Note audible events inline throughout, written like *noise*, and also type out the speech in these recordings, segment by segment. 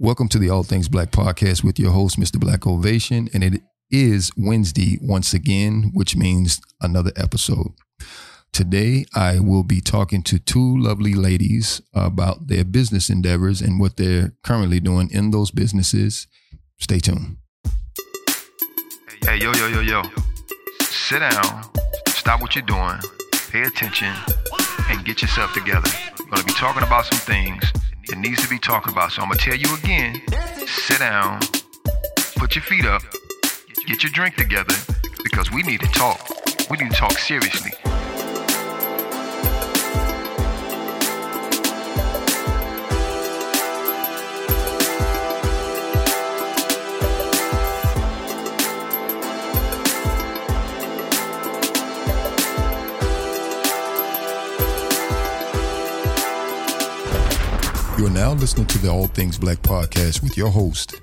Welcome to the All Things Black podcast with your host, Mr. Black Ovation. And it is Wednesday once again, which means another episode. Today, I will be talking to two lovely ladies about their business endeavors and what they're currently doing in those businesses. Stay tuned. Hey, yo, yo, yo, yo. Sit down, stop what you're doing, pay attention, and get yourself together. We're going to be talking about some things that needs to be talked about. So I'm going to tell you again sit down, put your feet up, get your drink together, because we need to talk. We need to talk seriously. You are now listening to the All Things Black podcast with your host,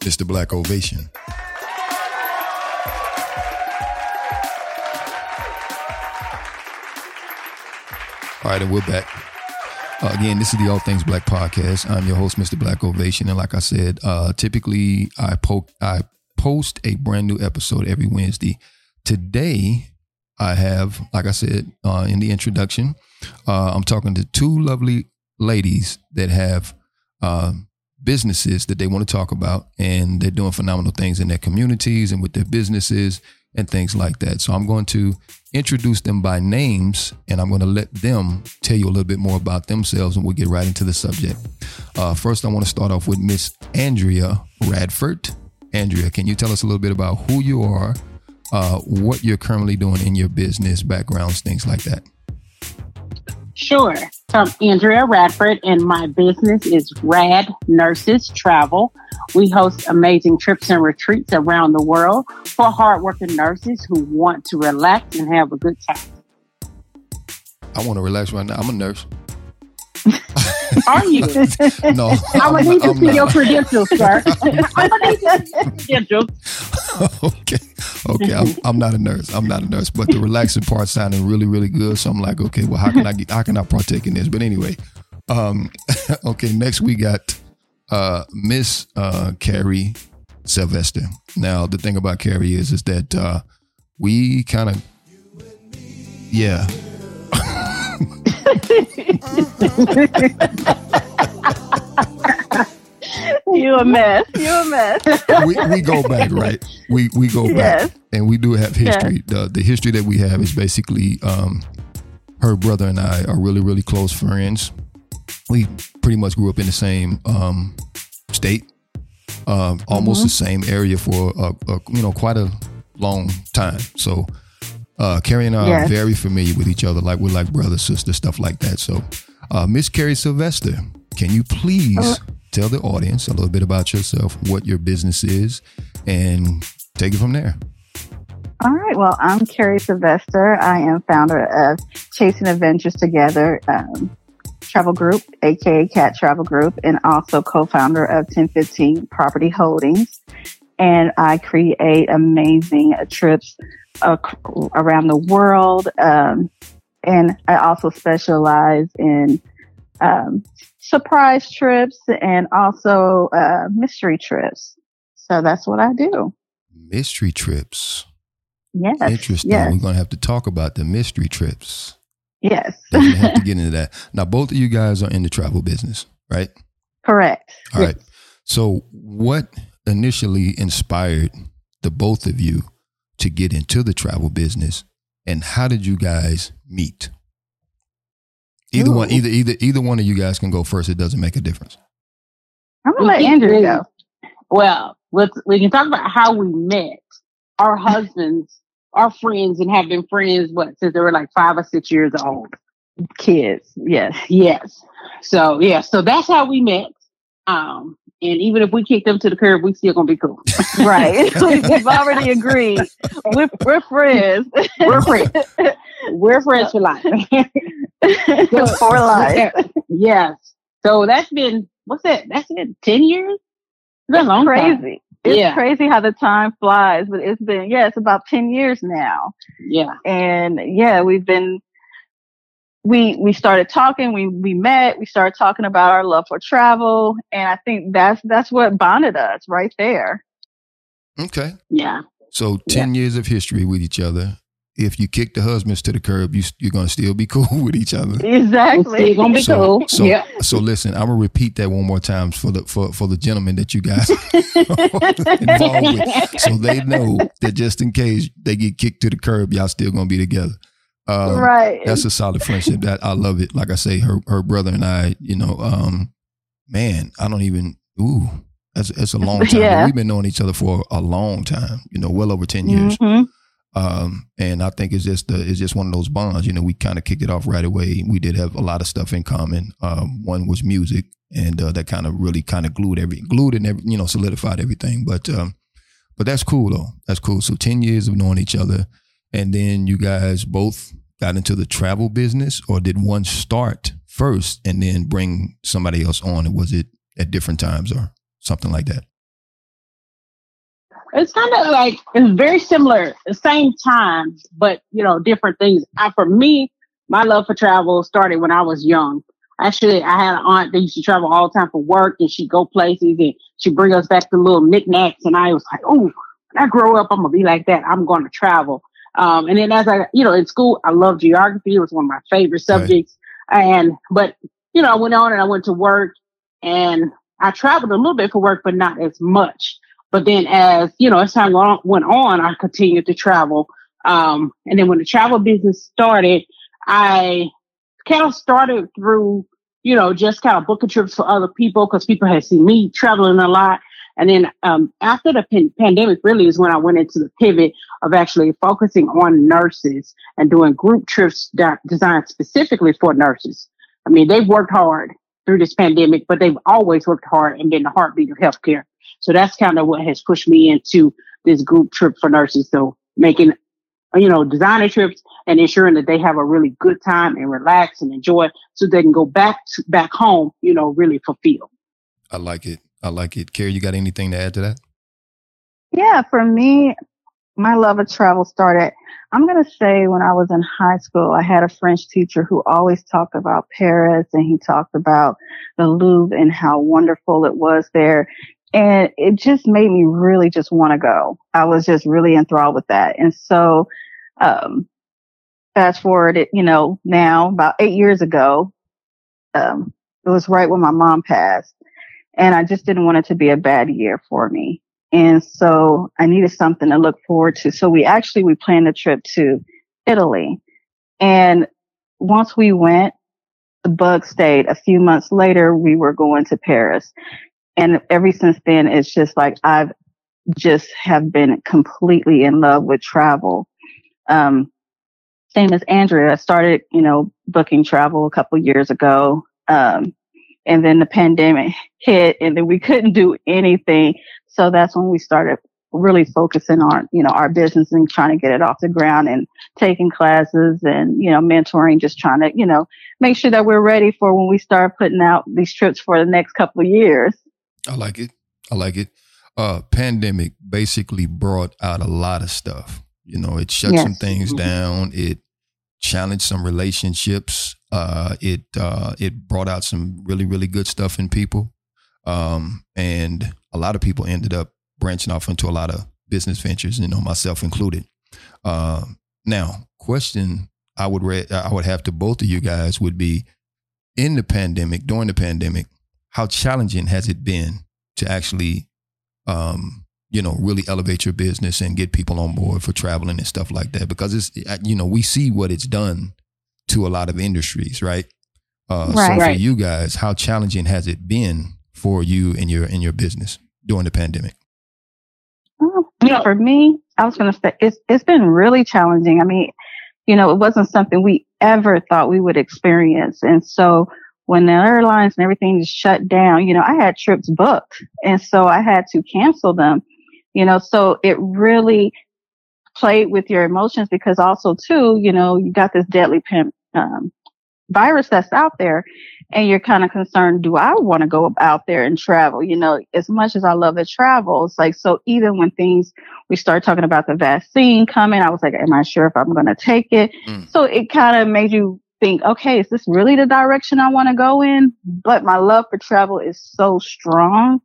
Mr. Black Ovation. All right, and we're back. Uh, again, this is the All Things Black podcast. I'm your host, Mr. Black Ovation, and like I said, uh, typically I po- I post a brand new episode every Wednesday. Today, I have, like I said uh, in the introduction, uh, I'm talking to two lovely ladies that have uh, businesses that they want to talk about, and they're doing phenomenal things in their communities and with their businesses and things like that. So I'm going to introduce them by names, and I'm going to let them tell you a little bit more about themselves, and we'll get right into the subject. Uh, first, I want to start off with Miss Andrea Radford. Andrea, can you tell us a little bit about who you are, uh, what you're currently doing in your business, backgrounds, things like that? Sure. So I'm Andrea Radford, and my business is RAD Nurses Travel. We host amazing trips and retreats around the world for hardworking nurses who want to relax and have a good time. I want to relax right now. I'm a nurse. Are you? *laughs* no, *laughs* I'm gonna need *laughs* to see your credentials, sir. I'm gonna need to see your credentials. okay, okay. I'm, I'm not a nurse. I'm not a nurse, but the relaxing part sounded really, really good. So I'm like, okay, well, how can I get? How can I partake in this? But anyway, um, okay. Next we got uh, Miss uh, Kari Sylvester. Now the thing about Kari is, is that uh, we kind of, yeah. *laughs* You a mess. You a mess. *laughs* we, we go back, right? We we go Yes. back, and we do have history. The the history that we have is basically um, her brother and I are really really close friends. We pretty much grew up in the same um, state, um, almost the same area for a, a, you know quite a long time. So. Uh, Kari and I are very familiar with each other, like we're like brother, sister, stuff like that. So, uh, Miss Kari Sylvester, can you please Uh, tell the audience a little bit about yourself, what your business is, and take it from there? All right. Well, I'm Kari Sylvester. I am founder of Chasing Adventures Together um, Travel Group, aka CAT Travel Group, and also co-founder of 1015 Property Holdings. And I create amazing uh, trips uh, around the world. Um, and I also specialize in um, surprise trips and also uh, mystery trips. So that's what I do. Mystery trips. Yes. Interesting. Yes. We're going to have to talk about the mystery trips. Yes. Definitely have to *laughs* get into that. Now, both of you guys are in the travel business, right? Correct. All right. So, what initially inspired the both of you to get into the travel business, and how did you guys meet? Either one, either either either one of you guys can go first. It doesn't make a difference. I'm gonna let Andrew did. go. Well, let's we can talk about how we met. Our husbands are friends and have been friends what since they were like five or six years old. Kids. Yes. Yes. So yeah, so that's how we met. Um, and even if we kick them to the curb, we still gonna be cool. *laughs* Right. *laughs* We've already agreed. We're, we're friends. We're friends. We're *laughs* friends for life. For life. yes. So that's been what's that? That's been ten years. It's been a long time. crazy. It's Yeah. crazy how the time flies, but it's been, yeah, it's about 10 years now. Yeah. And yeah, we've been we we started talking. We we met. We started talking about our love for travel, and I think that's that's what bonded us right there. Okay. Yeah. So ten years of history with each other. If you kick the husbands to the curb, you you're gonna still be *laughs* cool with each other. Exactly. It's gonna be So cool. so yeah. so listen, I'm gonna repeat that one more time for the for for the gentlemen that you guys *laughs* involved with, so they know that just in case they get kicked to the curb, y'all still gonna be together. Um, right. That's a solid friendship. That I love it. Like I say, her her brother and I, you know, um, man, I don't even. Ooh, that's that's a *laughs* long time. Yeah. We've been knowing each other for a long time. You know, well over ten years. Mhm. Um, and I think it's just the, it's just one of those bonds. You know, we kind of kicked it off right away. We did have a lot of stuff in common. Um, one was music, and uh, that kind of really kind of glued every glued and every, you know solidified everything. But um, but that's cool though. That's cool. So ten years of knowing each other, and then you guys both got into the travel business, or did one start first and then bring somebody else on? Was it at different times or something like that? It's kind of like it's very similar, the same time, but you know, different things. I, for me, my love for travel started when I was young. Actually, I had an aunt that used to travel all the time for work, and she'd go places and she'd bring us back the little knickknacks. And I was like, "Oh, when I grow up, I'm gonna be like that. I'm to travel." Um, and then as I, you know, in school, I loved geography. It was one of my favorite Right. subjects. And but you know, I went on and I went to work, and I traveled a little bit for work, but not as much. But then as, you know, as time went on, I continued to travel. Um, and then when the travel business started, I kind of started through, you know, just kind of booking trips for other people because people had seen me traveling a lot. And then, um, after the pan- pandemic really is when I went into the pivot of actually focusing on nurses and doing group trips designed specifically for nurses. I mean, they've worked hard through this pandemic, but they've always worked hard and been the heartbeat of healthcare. So that's kind of what has pushed me into this group trip for nurses. So making, you know, designer trips and ensuring that they have a really good time and relax and enjoy so they can go back to, back home, you know, really fulfilled. I like it. I like it. Kari, you got anything to add to that? Yeah, for me, my love of travel started, I'm going to say when I was in high school, I had a French teacher who always talked about Paris and he talked about the Louvre and how wonderful it was there. And it just made me really just want to go. I was just really enthralled with that. And so, um, fast forward it, you know, now about eight years ago, um, it was right when my mom passed and I just didn't want it to be a bad year for me. And so I needed something to look forward to. So we actually, we planned a trip to Italy. And once we went, the bug stayed. A few months later, we were going to Paris. And ever since then, it's just like I've just have been completely in love with travel. Um, same as Andrea, I started, you know, booking travel a couple years ago. Um, and then the pandemic hit and then we couldn't do anything. So that's when we started really focusing on, you know, our business and trying to get it off the ground and taking classes and, you know, mentoring, just trying to, you know, make sure that we're ready for when we start putting out these trips for the next couple of years. I like it. I like it. Uh, pandemic basically brought out a lot of stuff. You know, it shut some Yes. things Mhm. down. It challenged some relationships. Uh, it uh, it brought out some really really good stuff in people. Um, and a lot of people ended up branching off into a lot of business ventures. You know, myself included. Um, now, question I would re- I would have to both of you guys would be in the pandemic during the pandemic how challenging has it been to actually um you know really elevate your business and get people on board for traveling and stuff like that because it's uh, you know we see what it's done to a lot of industries right uh so for Right. you guys how challenging has it been for you in your in your business during the pandemic Well, Yeah. For me, I was going to say it's it's been really challenging. I mean, you know, it wasn't something we ever thought we would experience, and so when the airlines and everything just shut down, you know, I had trips booked, and so I had to cancel them. You know, so it really played with your emotions because also too, you know, you got this deadly pim- um, virus that's out there and you're kind of concerned, do I want to go out there and travel? You know, as much as I love to travel, it's like, so even when things, we start talking about the vaccine coming, I was like, am I sure if I'm going to take it? Mm. So it kind of made you think, okay, is this really the direction I want to go in? But my love for travel is so strong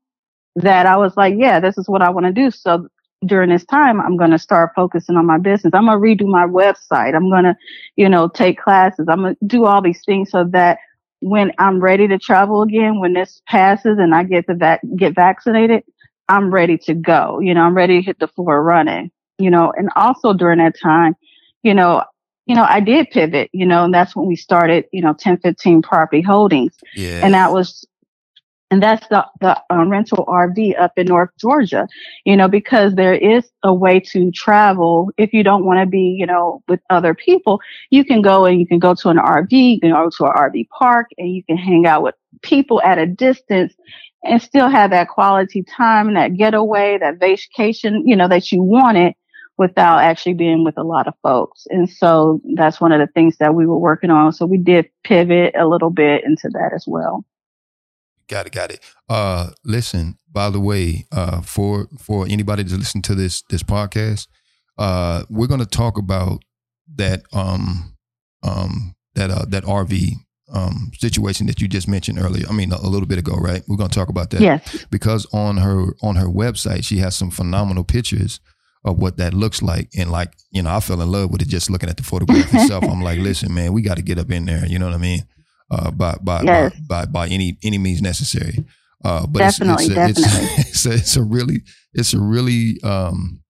that I was like, yeah, this is what I want to do. So during this time, I'm going to start focusing on my business. I'm going to redo my website. I'm going to, you know, take classes. I'm going to do all these things so that when I'm ready to travel again, when this passes and I get to vac- get vaccinated, I'm ready to go. You know, I'm ready to hit the floor running, you know, and also during that time, you know, you know, I did pivot, you know, and that's when we started, you know, 1015 property holdings. Yeah. And that was and that's the, the um, rental RV up in North Georgia, you know, because there is a way to travel. If you don't want to be, you know, with other people, you can go and you can go to an RV, you can go to an RV park and you can hang out with people at a distance and still have that quality time, and that getaway, that vacation, you know, that you wanted without actually being with a lot of folks. And so that's one of the things that we were working on. So we did pivot a little bit into that as well. Got it, got it. Uh, listen. By the way, uh, for for anybody to listen to this this podcast, uh, we're going to talk about that um um that uh that RV um situation that you just mentioned earlier. I mean, a, a little bit ago, right? We're going to talk about that. Yes. Because on her on her website, she has some phenomenal pictures of what that looks like. And like, you know, I fell in love with it just looking at the photograph itself. *laughs* I'm like, listen, man, we got to get up in there. You know what I mean? Uh, by by, yes. by, by by any any means necessary. Uh, but definitely, it's, it's, a, definitely. It's, *laughs* it's, a, it's a really it's a really um,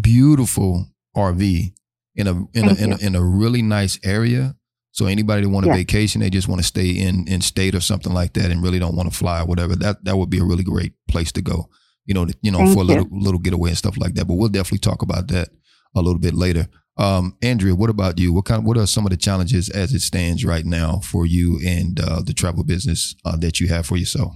beautiful RV in a in a, in a, in a really nice area. So anybody that want a yeah. vacation, they just want to stay in in state or something like that, and really don't want to fly or whatever. That that would be a really great place to go. You know, you know, Thank for a little you. little getaway and stuff like that. But we'll definitely talk about that a little bit later. Um, Andrea, what about you? What kind? What are some of the challenges as it stands right now for you and uh, the travel business uh, that you have for yourself?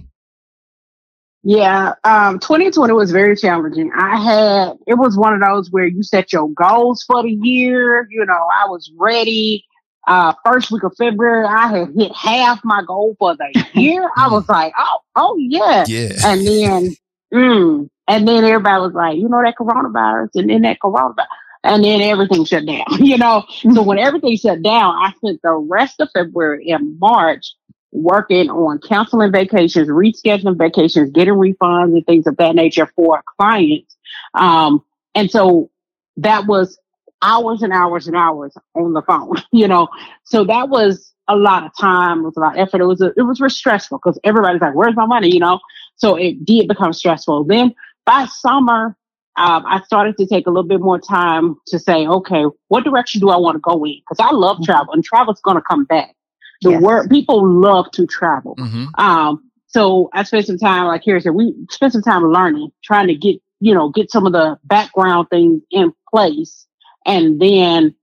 Yeah, um, 2020 was very challenging. I had it was one of those where you set your goals for the year. You know, I was ready. Uh, first week of February, I had hit half my goal for the *laughs* year. I was like, oh, oh yeah. Yeah. And then, mm, and then everybody was like, you know, that coronavirus and then that coronavirus and then everything shut down, *laughs* you know. So when everything shut down, I spent the rest of February and March working on canceling vacations, rescheduling vacations, getting refunds and things of that nature for clients. Um, and so that was hours and hours and hours on the phone, *laughs* you know. So that was a lot of time, it was a lot of effort. It was a, it was stressful because everybody's like, "Where's my money?" You know. So it did become stressful. Then by summer, um, I started to take a little bit more time to say, okay, what direction do I want to go in? Because I love mm-hmm. travel, and travel's going to come back. The yes. word people love to travel. Mm-hmm. Um, so I spent some time, like here said, we spent some time learning, trying to get you know get some of the background things in place, and then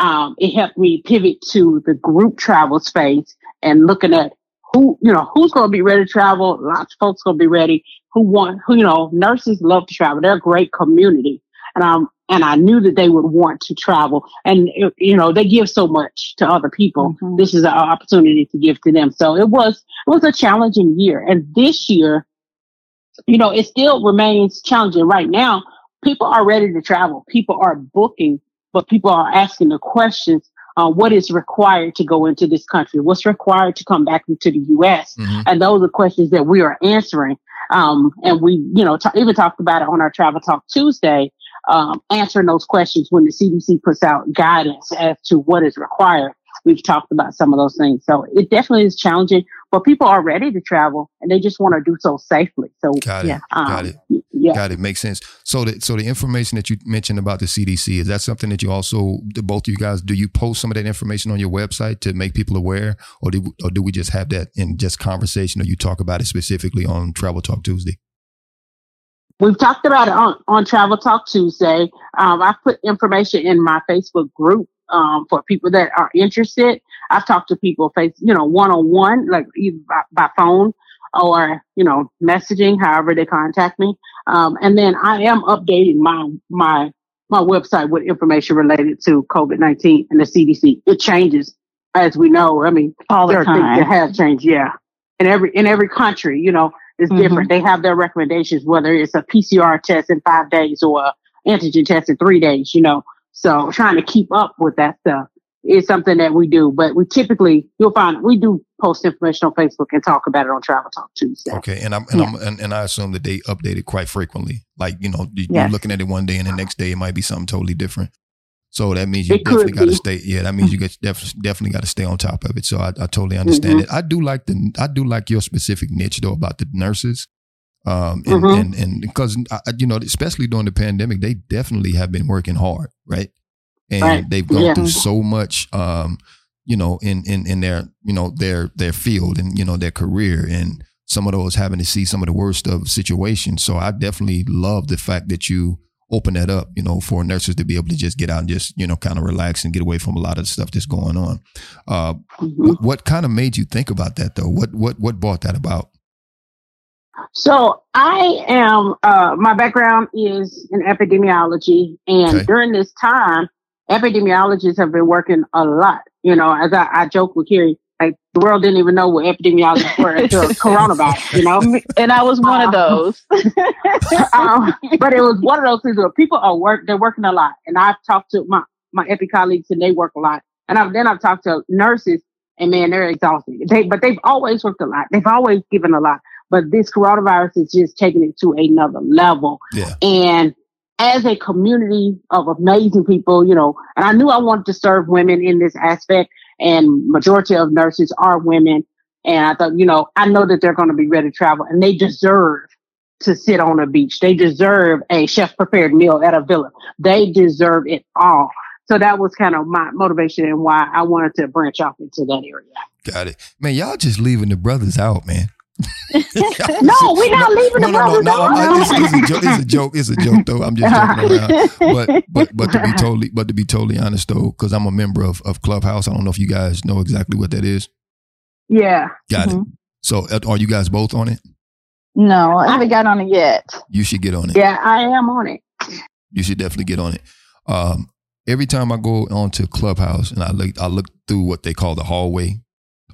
um, it helped me pivot to the group travel space and looking at who you know who's going to be ready to travel. Lots of folks going to be ready who want, who, you know, nurses love to travel. They're a great community. And um, and I knew that they would want to travel and, you know, they give so much to other people. Mm-hmm. This is an opportunity to give to them. So it was, it was a challenging year. And this year, you know, it still remains challenging right now. People are ready to travel. People are booking, but people are asking the questions uh, what is required to go into this country? What's required to come back into the U.S.? Mm-hmm. And those are questions that we are answering. Um, and we, you know, t- even talked about it on our Travel Talk Tuesday, um, answering those questions when the CDC puts out guidance as to what is required. We've talked about some of those things. So it definitely is challenging, but people are ready to travel and they just want to do so safely. So got it. Yeah, um, got it. Yeah. Got it. Makes sense. So the so the information that you mentioned about the CDC is that something that you also both of you guys do you post some of that information on your website to make people aware, or do or do we just have that in just conversation, or you talk about it specifically on Travel Talk Tuesday? We've talked about it on, on Travel Talk Tuesday. Um, I put information in my Facebook group um, for people that are interested. I've talked to people face, you know, one on one, like either by, by, phone or, you know, messaging, however they contact me. Um, and then I am updating my, my, my website with information related to COVID-19 and the CDC. It changes as we know. I mean, all the time. Things that have changed. Yeah. In every, in every country, you know, it's mm-hmm. different. They have their recommendations, whether it's a PCR test in five days or antigen test in three days, you know. So trying to keep up with that stuff. is something that we do, but we typically you'll find we do post information on Facebook and talk about it on Travel Talk Tuesday. Okay, and I'm and, yeah. I'm, and, and I assume that they update it quite frequently. Like you know, you, yes. you're looking at it one day and the next day it might be something totally different. So that means you it definitely got to stay. Yeah, that means you get def- definitely got to stay on top of it. So I, I totally understand mm-hmm. it. I do like the I do like your specific niche though about the nurses. Um, and, mm-hmm. and, and because you know, especially during the pandemic, they definitely have been working hard, right? And right. they've gone yeah. through so much, um, you know, in, in, in their, you know, their, their field and, you know, their career and some of those having to see some of the worst of situations. So I definitely love the fact that you open that up, you know, for nurses to be able to just get out and just, you know, kind of relax and get away from a lot of the stuff that's going on. Uh, mm-hmm. what, what kind of made you think about that though? What, what, what brought that about? So I am, uh, my background is in epidemiology. And okay. during this time, epidemiologists have been working a lot. You know, as I, I joke with Kari, like the world didn't even know what epidemiologists were until *laughs* coronavirus, you know? And I was one of uh, those. *laughs* um, but it was one of those things where people are work, they're working a lot. And I've talked to my, my epi colleagues and they work a lot. And I've, then I've talked to nurses and man, they're exhausted. They, but they've always worked a lot. They've always given a lot but this coronavirus is just taking it to another level. Yeah. And as a community of amazing people, you know, and I knew I wanted to serve women in this aspect and majority of nurses are women. And I thought, you know, I know that they're going to be ready to travel and they deserve to sit on a beach. They deserve a chef prepared meal at a villa. They deserve it all. So that was kind of my motivation and why I wanted to branch off into that area. Got it. Man, y'all just leaving the brothers out, man. *laughs* no, we're not leaving no, the no, no, no, no. It's, it's, a joke. It's a joke. It's a joke, though. I'm just joking around. *laughs* But but but to be totally but to be totally honest, though, because I'm a member of of Clubhouse. I don't know if you guys know exactly what that is. Yeah. Got mm-hmm. it. So uh, are you guys both on it? No, I haven't got on it yet. You should get on it. Yeah, I am on it. You should definitely get on it. Um, every time I go onto Clubhouse and I look, I look through what they call the hallway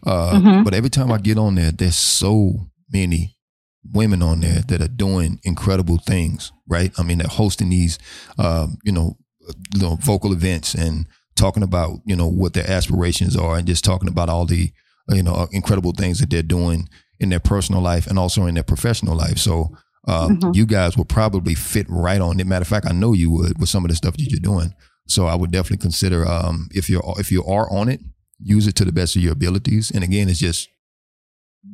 uh, mm-hmm. But every time I get on there, there's so many women on there that are doing incredible things, right? I mean, they're hosting these, um, you know, you know, vocal events and talking about, you know, what their aspirations are and just talking about all the, you know, incredible things that they're doing in their personal life and also in their professional life. So, um, mm-hmm. you guys will probably fit right on it. Matter of fact, I know you would with some of the stuff that you're doing. So I would definitely consider, um, if you're, if you are on it, use it to the best of your abilities. And again, it's just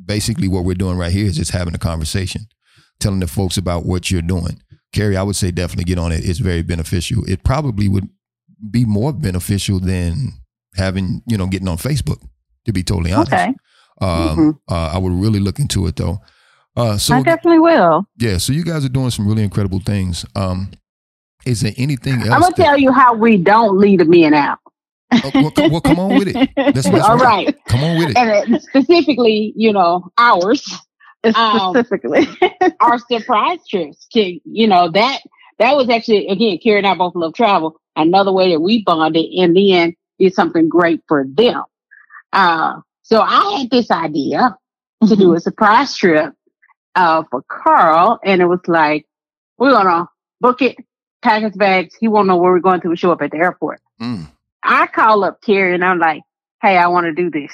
basically what we're doing right here is just having a conversation, telling the folks about what you're doing. Kari, I would say definitely get on it. It's very beneficial. It probably would be more beneficial than having, you know, getting on Facebook, to be totally honest. Okay. Um, mm-hmm. uh, I would really look into it though. Uh, so I definitely will. Yeah. So you guys are doing some really incredible things. Um, is there anything else? I'm gonna that, tell you how we don't lead the men out. Oh, well, well, come on with it. That's, *laughs* that's All right. right. Come on with it. And specifically, you know, ours. *laughs* Um, specifically, *laughs* our surprise trips. To, you know, that that was actually again, Kari and I both love travel. Another way that we bonded and then did something great for them. Uh, so I had this idea mm-hmm. to do mm-hmm. a surprise trip uh, for Carl, and it was like we're gonna book it, pack his bags. He won't know where we're going to. We show up at the airport. Mm. I call up Kari and I'm like, Hey, I want to do this.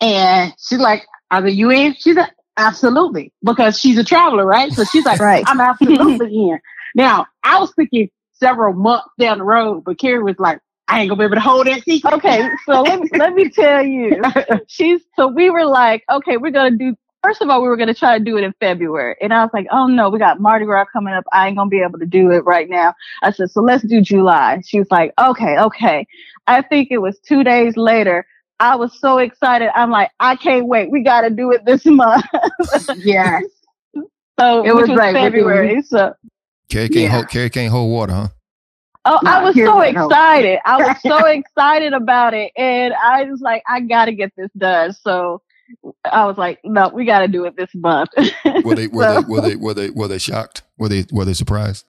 And she's like, are you in? She's like, absolutely. Because she's a traveler, right? So she's like, right. I'm absolutely *laughs* in. Now, I was thinking several months down the road, but Kari was like, I ain't gonna be able to hold that seat. Okay, so let me let me tell you. *laughs* She's so we were like, okay, we're gonna do first of all, we were going to try to do it in February. And I was like, oh no, we got Mardi Gras coming up. I ain't going to be able to do it right now. I said, so let's do July. She was like, okay, okay. I think it was two days later. I was so excited. I'm like, I can't wait. We got to do it this *laughs* month. yes. *laughs* So it was, was like February. So Kari can't, yeah. hold, Kari can't hold water, huh? Oh, no, I was so excited. I was so *laughs* excited about it. And I was like, I got to get this done. So I was like, no, we got to do it this month. *laughs* were they were, so, they were they were they were they shocked? Were they were they surprised?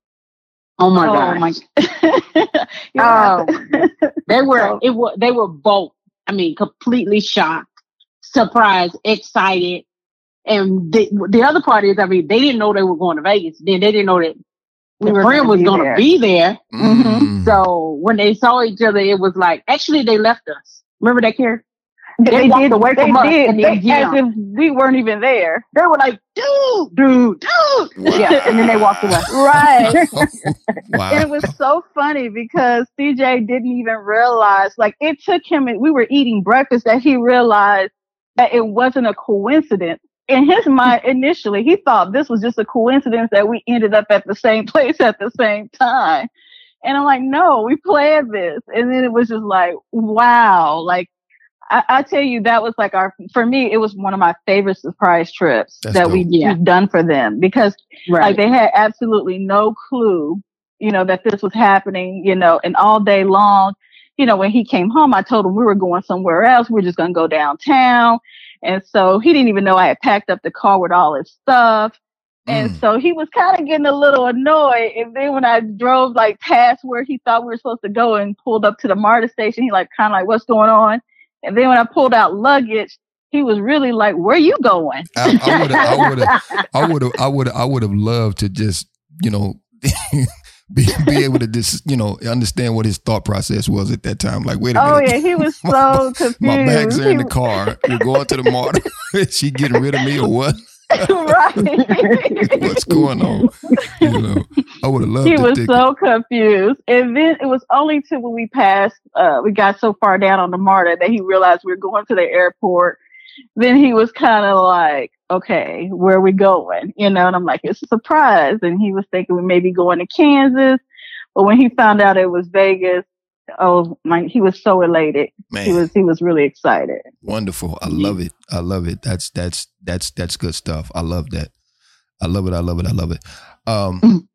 Oh my oh god! *laughs* oh, *laughs* they were it was they were both. I mean, completely shocked, surprised, excited, and the the other part is, I mean, they didn't know they were going to Vegas. Then they didn't know that the friend was going to be there. Mm. So when they saw each other, it was like, actually, they left us. Remember that, Karen? They, They walked did away They from us did. and They, then as if we weren't even there. They were like, dude, dude, dude. Wow. Yeah, and then they walked away. *laughs* Right. *laughs* wow. And it was so funny because CJ didn't even realize, like, it took him, and we were eating breakfast that he realized that it wasn't a coincidence. In his mind, initially, he thought this was just a coincidence that we ended up at the same *laughs* place at the same time. And I'm like, no, we planned this. And then it was just like, wow. Like, I, I tell you, that was like our, for me, it was one of my favorite surprise trips That's that we, dope. Yeah. we've done for them because like they had absolutely no clue, you know, that this was happening, you know, and all day long, you know, when he came home, I told him we were going somewhere else. We are just going to go downtown. And so he didn't even know I had packed up the car with all his stuff. And Mm. so he was kind of getting a little annoyed. And then when I drove like past where he thought we were supposed to go and pulled up to the MARTA station, he like kind of like, what's going on? And then when I pulled out luggage, he was really like, where you going? I would have, I would have, I would have, *laughs* I would have, I would have loved to just, you know, *laughs* be, be able to just, you know, understand what his thought process was at that time. Like, wait a Oh minute. yeah, he *laughs* was so confused. My bags are in the car. We're going to the mart. Is she getting rid of me or what? right. What's going on? You know, I would have loved he was think- so confused. And then it was only till when we passed, uh, we got so far down on the MARTA that he realized we were going to the airport. Then he was kind of like, okay, where are we going? You know, and I'm like, it's a surprise. And he was thinking we may be going to Kansas. But when he found out it was Vegas, oh my, he was so elated. man. He was, he was really excited. Wonderful. I love it. I love it. That's that's that's that's good stuff. I love that. I love it. I love it. I love it. Um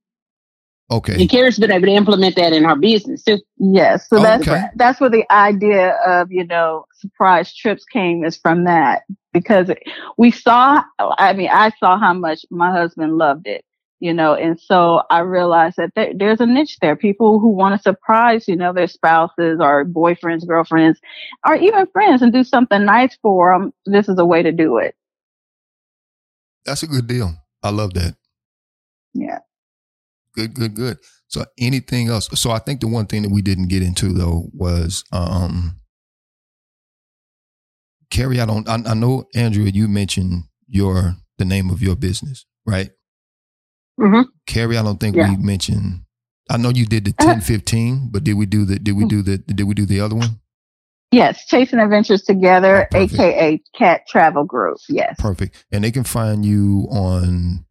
okay. And Kara's been able to implement that in her business too. Yes. So Oh, that's okay. that's where the idea of, you know, surprise trips came is from that because we saw I mean, I saw how much my husband loved it, you know, and so I realized that there, there's a niche there. People who want to surprise, you know, their spouses or boyfriends, girlfriends, or even friends and do something nice for them. This is a way to do it. That's a good deal. I love that. Yeah. Good, good, good. So anything else? So I think the one thing that we didn't get into though was um Kari, I don't I, I know Andrew, you mentioned your the name of your business, right? Mhm. Kari, I don't think Yeah. we mentioned I know you did the Uh, ten fifteen, but did we do the did we do the did we do the other one? Yes. Chasing Adventures Together, Oh, aka CAT Travel Group. Yes. Perfect. And they can find you on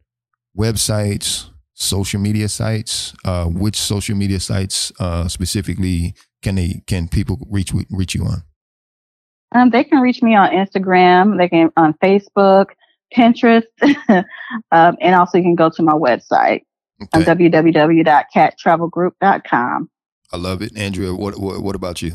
websites, social media sites. Uh, which social media sites uh, specifically can they can people reach reach you on? Um, they can reach me on Instagram. They can on Facebook, Pinterest, *laughs* um, and also you can go to my website on Okay. www.cattravelgroup.com. I love it, Andrea. What what, what about you?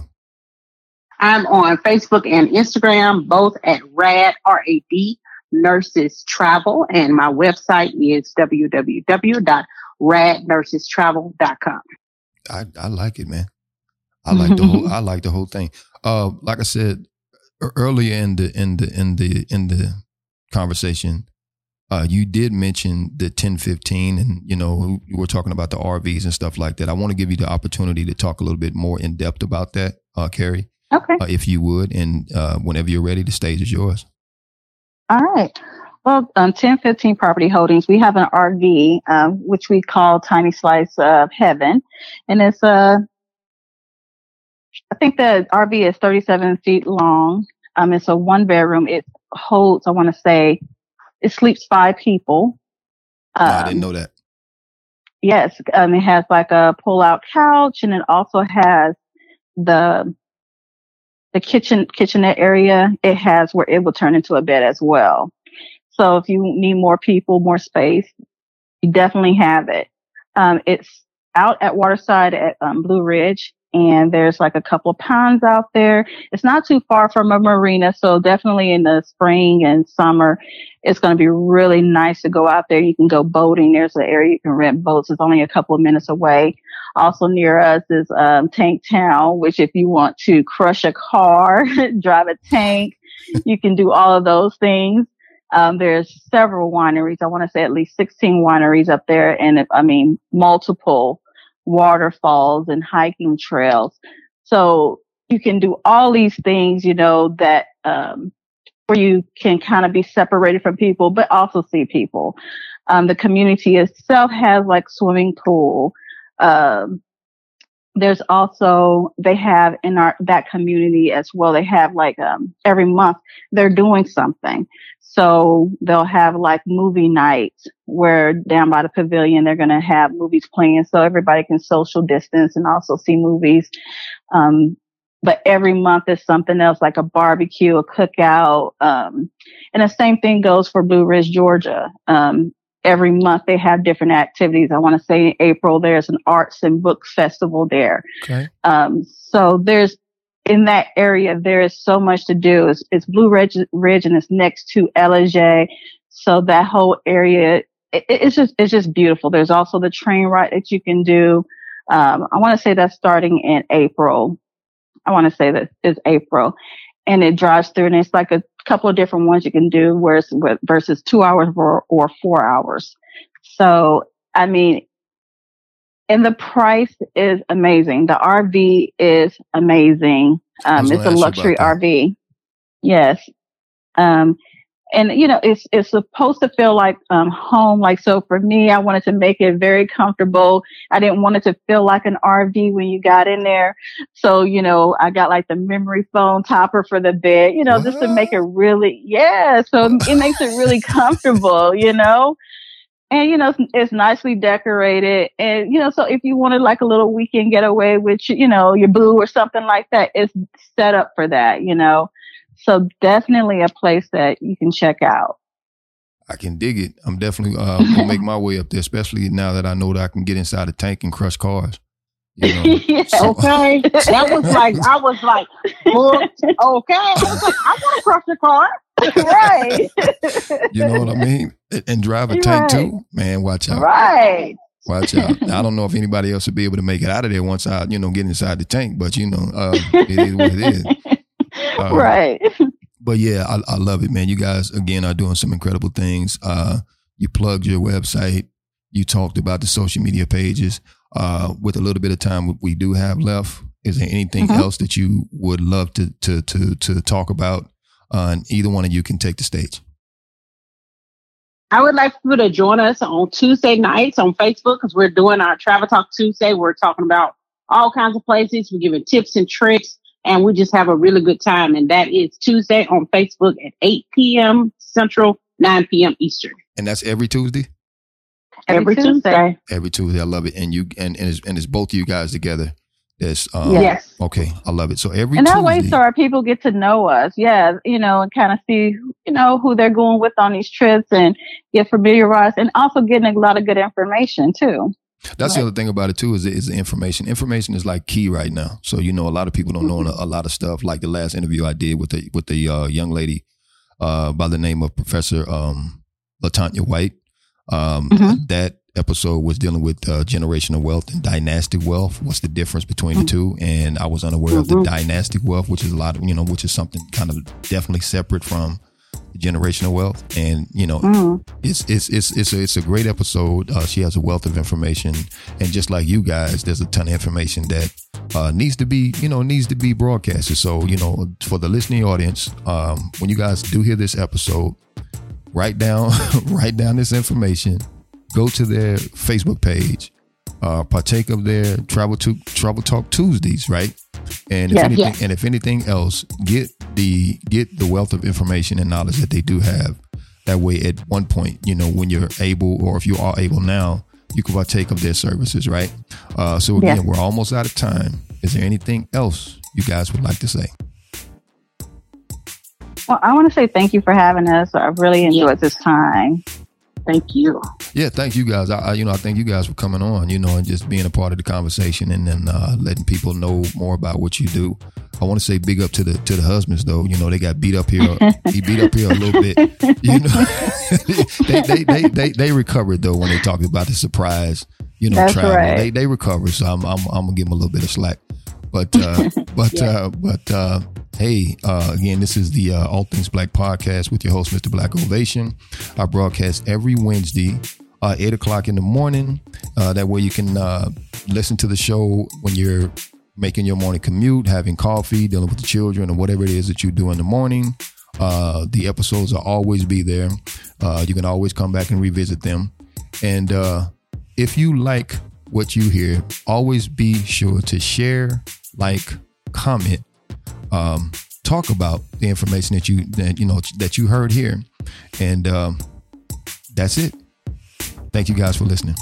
I'm on Facebook and Instagram, both at RAD, R-A-D, Nurses Travel. And my website is www.radnursestravel.com. I, I like it, man. I like the whole *laughs* I like the whole thing. Uh, like I said earlier in the in the in the in the conversation, uh, you did mention the ten fifteen, and you know were talking about the RVs and stuff like that. I want to give you the opportunity to talk a little bit more in depth about that, uh, Kari, Okay. uh, if you would, and uh, whenever you're ready, the stage is yours. All right. Well, on 1015 Property Holdings, we have an RV, um, which we call Tiny Slice of Heaven. And it's a, I think the RV is 37 feet long. Um, it's a one bedroom. It holds, I want to say, it sleeps five people. No, I didn't Um, know that. Yes, um, it has like a pull-out couch, and it also has the the kitchen kitchenette area. It has where it will turn into a bed as well. So if you need more people, more space, you definitely have it. Um, it's out at Waterside at um, Blue Ridge, and there's like a couple of ponds out there. It's not too far from a marina, so definitely in the spring and summer, it's going to be really nice to go out there. You can go boating. There's an area you can rent boats. It's only a couple of minutes away. Also near us is um, Tank Town, which if you want to crush a car, *laughs* drive a tank, you can do all of those things. Um, there's several wineries. I want to say at least 16 wineries up there. And I mean, multiple waterfalls and hiking trails. So you can do all these things, you know, that, um, where you can kind of be separated from people, but also see people. Um, the community itself has like swimming pool. Um, there's also they have in our that community as well they have like um every month they're doing something. So they'll have like movie nights where down by the pavilion they're going to have movies playing so everybody can social distance and also see movies. Um but every month is something else like a barbecue a cookout um and the same thing goes for blue ridge georgia. Um every month they have different activities. I want to say in April there's an arts and book festival there. Okay. Um, so there's in that area there is so much to do. It's, it's Blue Ridge, Ridge and it's next to Ellijay. So that whole area it, it's just it's just beautiful. There's also the train ride that you can do. Um, I want to say that's starting in April. I want to say that is April and it drives through and it's like a couple of different ones you can do whereas versus two hours or, or four hours. So, I mean, and the price is amazing. The RV is amazing. Um, it's a luxury RV. Yes. Um, and you know it's it's supposed to feel like um home. Like so for me i wanted to make it very comfortable. I didn't want it to feel like an rv when you got in there. So you know i got like the memory foam topper for the bed you know what? just to make it really yeah so it makes it really comfortable you know? And you know it's, it's, nicely decorated. And you know so if you wanted like a little weekend getaway with you know your boo or something like that it's set up for that you know so definitely a place that you can check out. I can dig it. I'm definitely uh, gonna make my way up there, especially now that I know that I can get inside the tank and crush cars. You know? *laughs* yeah. so. Okay, *laughs* that was like I was like, okay, I was like, I want to crush the car, *laughs* right? you know what I mean? And drive a tank right. too, man. Watch out, right? Watch out. I don't know if anybody else would be able to make it out of there once I, you know, get inside the tank, but you know, uh, it is what it is. Um, right. But yeah, I, I, love it, man. You guys again are doing some incredible things. Uh, you plugged your website. You talked about the social media pages. Uh, with a little bit of time we do have left, is there anything mm-hmm. else that you would love to to to to talk about? Uh, and either one of you can take the stage. I would like people to join us on Tuesday nights on Facebook because we're doing our Travel Talk Tuesday. We're talking about all kinds of places. We're giving tips and tricks and we just have a really good time. And that is Tuesday on Facebook at 8 p.m. Central, 9 p.m. Eastern. And that's every Tuesday? Every, every Tuesday. Tuesday. Every Tuesday. I love it. And you and, and, it's, and it's both of you guys together. That's um, yes. Okay, I love it. So every and that Tuesday, way, so our people get to know us. Yeah, you know, and kind of see, you know, who they're going with on these trips and get familiarized, and also getting a lot of good information too. That's right. the other thing about it too is is the information. Information is like key right now. So you know, a lot of people don't know mm-hmm. a, lot of stuff. Like the last interview I did with the with the uh, young lady uh, by the name of Professor um, Latanya White. Um, mm-hmm. That episode was dealing with uh, generational wealth and dynastic wealth. What's the difference between mm-hmm. the two? And I was unaware of the mm-hmm. dynastic wealth, which is a lot of you know, which is something kind of definitely separate from generational wealth. And you know mm. it's it's it's it's a, it's a great episode. Uh, she has a wealth of information. And just like you guys there's a ton of information that uh, needs to be you know needs to be broadcasted. So you know for the listening audience um, when you guys do hear this episode write down *laughs* write down this information. Go to their facebook page uh, partake of their travel to travel talk Tuesdays, right? And if anything, and if anything else, get the get the wealth of information and knowledge that they do have. That way, at one point, you know, when you're able, or if you are able now, you can partake of their services, right? Uh, so again, we're almost out of time. Is there anything else you guys would like to say? Well, I want to say thank you for having us. I've really enjoyed this time. Thank you. Yeah, thank you guys. I, I, you know, I thank you guys for coming on. You know, and just being a part of the conversation, and then uh, letting people know more about what you do. I want to say big up to the to the husbands though. You know, they got beat up here. *laughs* he beat up here a little bit. You know, *laughs* they, they, they they they recovered though when they talked about the surprise. You know, That's travel. Right. They they recovered. So I'm I'm I'm gonna give them a little bit of slack. But uh, *laughs* but yeah. uh, but uh, Hey, uh, again, this is the uh, All Things Black podcast with your host, Mr. Black Ovation. I broadcast every Wednesday, uh, 8 o'clock in the morning. Uh, that way you can uh, listen to the show when you're making your morning commute, having coffee, dealing with the children, or whatever it is that you do in the morning. Uh, the episodes will always be there. You can always come back and revisit them. And if you like what you hear, always be sure to share, like, comment, um, talk about the information that you that you know that you heard here, and um, that's it. Thank you guys for listening.